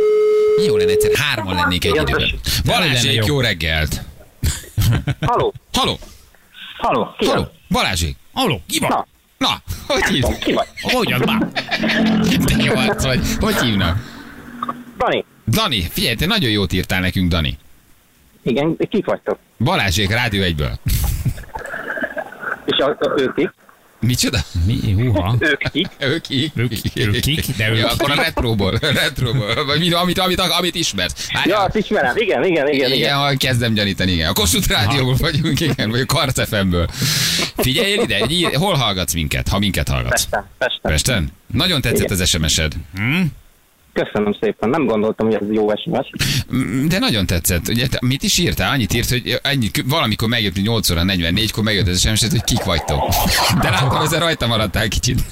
Jó lenne egyszer, hárman lennék egy időben. Balázsék, jó. jó reggelt. Haló, Haló, haló, ki haló? Balázsék. Halló, ki van? Na. Na, hogy hívnak? Ki vagy? Hogyan már? Te jó arc vagy. Hogy hívnak? Dani, Dani, figyelj, te nagyon jót írtál nekünk, Dani. igen, kik vagytok? Balázsék, Rádió egyből. És a, a, ők kik? Micsoda? Mi? Húha. Ők kik? Ők ki? Ők- ők kik? De ők ja, akkor a retróból, retróból, vagy mi- amit, amit, amit ismersz. Ja, Várjál. azt ismerem, igen, igen, igen, igen, igen. ha kezdem gyanítani, igen. A Kossuth Rádióból vagyunk, igen, vagy a Karc FM-ből. Figyelj ide, hol hallgatsz minket, ha minket hallgatsz? Pesten, Pesten. Pesten? Nagyon tetszett az SMS-ed. Köszönöm szépen, nem gondoltam, hogy ez jó SMS. De nagyon tetszett. Ugye, te mit is írtál? Annyit írt, hogy ennyi, valamikor megjött, hogy 8 óra 44-kor megjött az sms hogy kik vagytok. De láttam, ezzel rajta maradtál kicsit.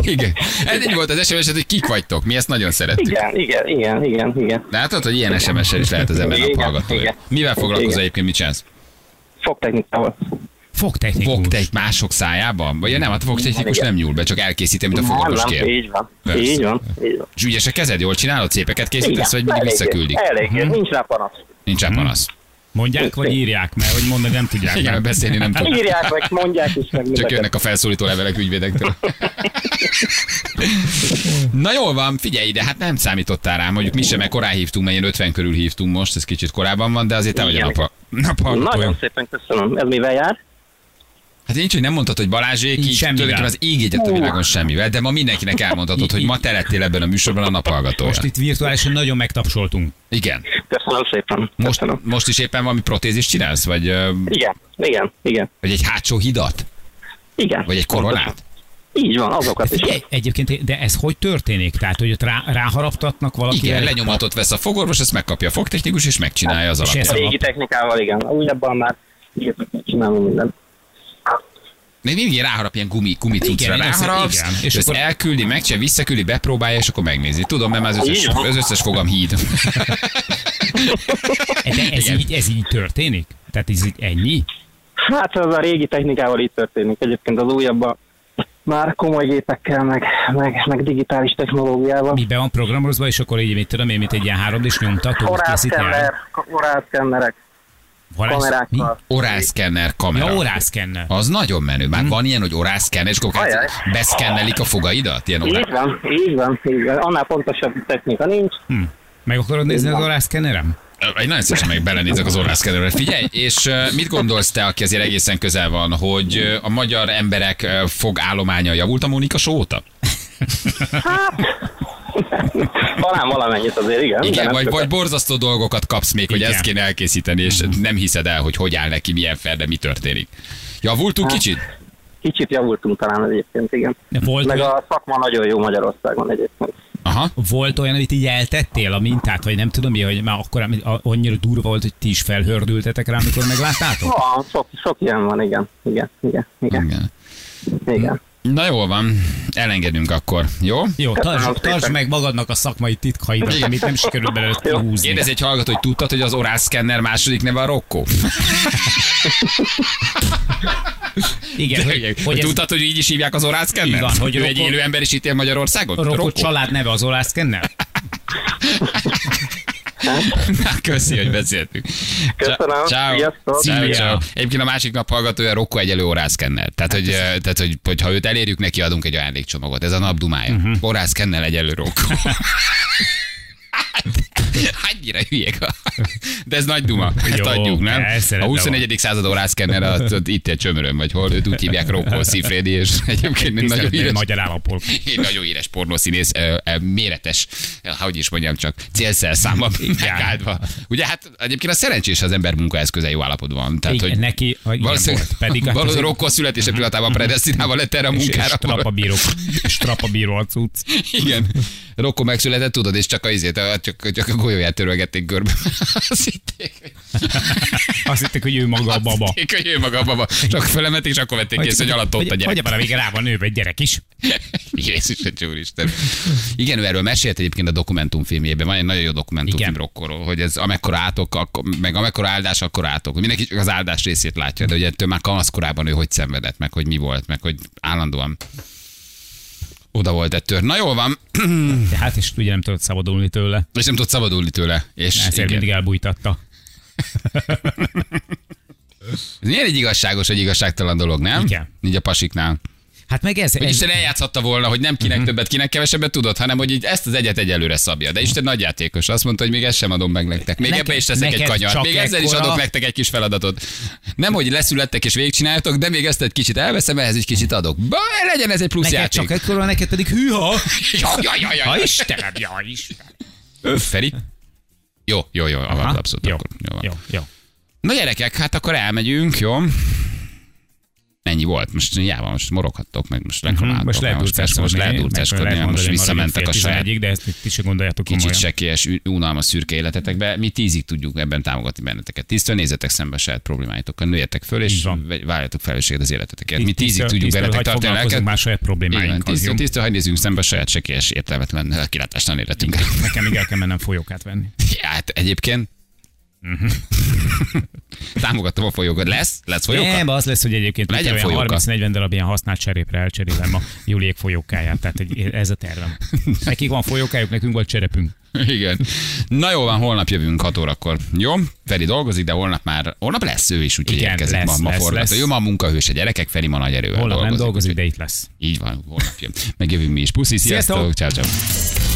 Igen. Ennyi volt az sms hogy kik vagytok. Mi ezt nagyon szerettük. Igen, igen, igen, igen, igen. Látod, hogy ilyen SMS-sel is lehet az ember igen. Mivel foglalkozol egyébként, mit csinálsz? Fogtechnikával. Fogtechnikus. Fogtech mások szájában? Vagy nem, hát fogtechnikus nem nyúl be, csak elkészíti, amit a Nem, fogorvos nem, kér. így van. Persze. Így van, így van. És ügyes a kezed, jól csinálod, szépeket készítesz, vagy mindig visszaküldik? Eléggé, nincs rá panasz. Nincs rá panasz. Mondják, vagy írják, mert hogy mondani nem tudják. Igen, beszélni nem tudok. Írják meg, mondják is meg. Csak jönnek a felszólító levelek ügyvédektől. Na jól van, figyelj ide, hát nem számítottál rám, mondjuk mi sem, mert korán hívtunk, mert ilyen 50 körül hívtunk most, ez kicsit korábban van, de azért te vagy a nap, naphallgatója. Nagyon szépen köszönöm. Ez mivel jár? Hát nincs, hogy nem mondtad, hogy Balázsék, így Semmivel. tulajdonképpen az ég egyet a világon semmivel, de ma mindenkinek elmondhatod, hogy ma te lettél ebben a műsorban a naphallgatója. Most itt virtuálisan nagyon megtapsoltunk. Igen. Köszönöm szépen. Most, Köszönöm. most is éppen valami protézis csinálsz, vagy, Igen, igen, igen. vagy egy hátsó hidat? Igen. Vagy egy koronát? Így van, azokat is. Figyelj, egyébként, de ez hogy történik? Tehát, hogy ott rá, ráharaptatnak valaki? Igen, lenyomatot vesz a fogorvos, ezt megkapja a fogtechnikus, és megcsinálja az ez A régi technikával, igen. A újabban már csinálom mindent. Még mindig ráharap ilyen gumi, gumi cuccra Igen, ez- ráharapsz, igen. és És ezt akkor- elküldi, megcsinálja, visszaküldi, bepróbálja, és akkor megnézi. Tudom, mert már az összes, az összes fogam híd. De ez Igen. így, ez így történik? Tehát ez így ennyi? Hát ez a régi technikával így történik. Egyébként az újabban már komoly gépekkel, meg, meg, meg digitális technológiával. Miben van programozva, és akkor így, mit tudom én, mint egy ilyen 3D-s nyomtató készít el? Orálszkenner, Mi? kamerákkal. Orálszkenner kamera. Ja, órászkenner. Az nagyon menő. Már van ilyen, hogy orálszkenner, és akkor Ajaj. beszkennelik a fogaidat? Ilyen orá... Így van, így van, így van. Annál pontosabb technika nincs. Hm. Meg akarod nézni az órászkennerem? Egy nagyon szívesen meg belenézek az orrászkennerre. Figyelj, és mit gondolsz te, aki azért egészen közel van, hogy a magyar emberek ö, fogállománya javult a Mónika show óta? Talán valamennyit azért, igen. Igen, vagy, vagy borzasztó dolgokat kapsz még, hogy Igen. ezt kéne elkészíteni, és nem hiszed el, hogy hogy áll neki, milyen ferde, mi történik. Javultunk kicsit? Kicsit javultunk talán egyébként, igen. De volt, Meg olyan, a szakma nagyon jó Magyarországon egyébként. Aha. volt olyan, amit így eltettél a mintát, vagy nem tudom mi, hogy már akkor annyira durva volt, hogy ti is felhördültetek rá, amikor megláttátok? Van, sok, sok ilyen van, igen. Igen, igen, igen. Igen. igen. Na jól van, elengedünk akkor, jó? Jó, tartsd, tartsd meg magadnak a szakmai titkaidat, Igen. amit nem sikerült belőle Jó. kihúzni. Kérdez egy hallgató, hogy tudtad, hogy az orálszkenner második neve a Rocco? Igen, hogy, Hogy, hogy ez Tudtad, hogy így is hívják az orászkennel? Így van, hogy ő egy Rokko- élő ember is ítél Magyarországon? Rokko család neve az olászkennel? Na, Köszi, hogy beszéltünk. Köszönöm. Ciao. Sziasztok. Ciao, ciao. Egyébként a másik nap hallgatója Rokko egyelő orászkennel. Tehát, hogy, eh, tehát hogy, hogy, ha őt elérjük, neki adunk egy ajándékcsomagot. Ez a nap dumája. Mhm. Uh-huh. Orászkennel egyelő Rokko. Annyira hülyék. De ez nagy duma. Ezt Jó, adjuk, nem? A rendben 21. század orászkenner az ott itt egy csömörön, vagy hol, őt úgy hívják Rokko Szifrédi, és egyébként egy nagyon híres, magyar állapot. egy nagyon híres pornószínész, méretes, hogy is mondjam csak, célszerszámban megáldva. Ugye hát egyébként a szerencsés az ember munkaeszköze jó állapotban van. Tehát, Igen, hogy neki valószínűleg volt. Pedig hát valószínűleg azért- Rokko születése pillanatában predestinálva lett erre a munkára. Strapabíró. Strapabíró a cucc. Igen. Rokko megszületett, tudod, és csak a izét, a- csak, csak a golyóját törölgették görbe. Azt hitték, Azt hitték, hogy ő maga a baba. azt hitték, hogy ő maga a baba. Csak fölemették, és akkor vették kész, hogy alatt ott a gyerek. Hogy a rá van nőve egy gyerek is. Jézus, a úristen. Igen, ő erről mesélt egyébként a dokumentumfilmjében. Van egy nagyon jó dokumentumfilm. Rokkorról, hogy ez amekkora átok, meg amekkora áldás, akkor átok. Mindenki csak az áldás részét látja, de hogy ettől már kamaszkorában ő hogy szenvedett, meg hogy mi volt, meg hogy állandóan oda volt ettől. Na jól van, De hát és ugye nem tudott szabadulni tőle. és nem tudott szabadulni tőle. És Ezért igen. mindig elbújtatta. Ez milyen egy igazságos, egy igazságtalan dolog, nem? Igen. Így a pasiknál. Hát meg ez, Hogy Isten eljátszhatta volna, hogy nem kinek Mhm. többet, kinek kevesebbet tudod, hanem hogy így ezt az egyet egyelőre szabja. De Isten nagyjátékos. Azt mondta, hogy még ezt sem adom meg nektek. Még Neked- ebbe is teszek egy kanyart. Még ezzel is ekkora- adok nektek egy kis feladatot. Nem, hogy leszülettek és végigcsináltok, de még ezt egy kicsit elveszem, ehhez egy kicsit adok. Ba, legyen ez egy plusz neked játék. csak ekkora, neked pedig hűha. Ja, ja, ja, ja, Ha. Istenem, ja Istenem. Feri? Jó, jó, jó, Aha, abszolút. jó, Akkor, jó, jó, jó. Na gyerekek, hát akkor elmegyünk, jó? Ennyi volt, most jával, most moroghattok, meg most reklamáltok, Mhm, Most lehet most, persze, most lehet durcáskodni, most visszamentek a saját de ezt ti se gondoljátok kicsit sekélyes, unalmas szürke életetekbe. Mi tízig tudjuk ebben támogatni benneteket. Tisztől nézzetek szembe a saját problémáitokkal, nőjetek föl, és vállaljatok felelősséget az életetekért. Mi tízig tudjuk bennetek tartani lelket. már saját problémáinkkal. tisztől, hadd nézzünk szembe a saját sekélyes, értelmetlen, kilátástalan életünkre. Nekem még el kell mennem folyókát venni. Hát egyébként. támogattam a folyókat. Lesz? Lesz folyóka? Nem, az lesz, hogy egyébként Legyen folyóka. 30-40 darab ilyen használt cserépre elcserélem a Juliék folyókáját. Tehát egy, ez a tervem. Nekik van folyókájuk, nekünk volt cserepünk. Igen. Na jó van, holnap jövünk 6 órakor. Jó? Feri dolgozik, de holnap már, holnap lesz ő is, úgyhogy érkezik lesz, ma, ma lesz, forgató. lesz. Jó, ma a munkahős a gyerekek, Feri ma nagy erővel Holnap nem dolgozik, úgyhogy- de itt lesz. Így van, holnap jön. Megjövünk mi is. Puszi, sziasztok, Sziasztok. ciao, ciao.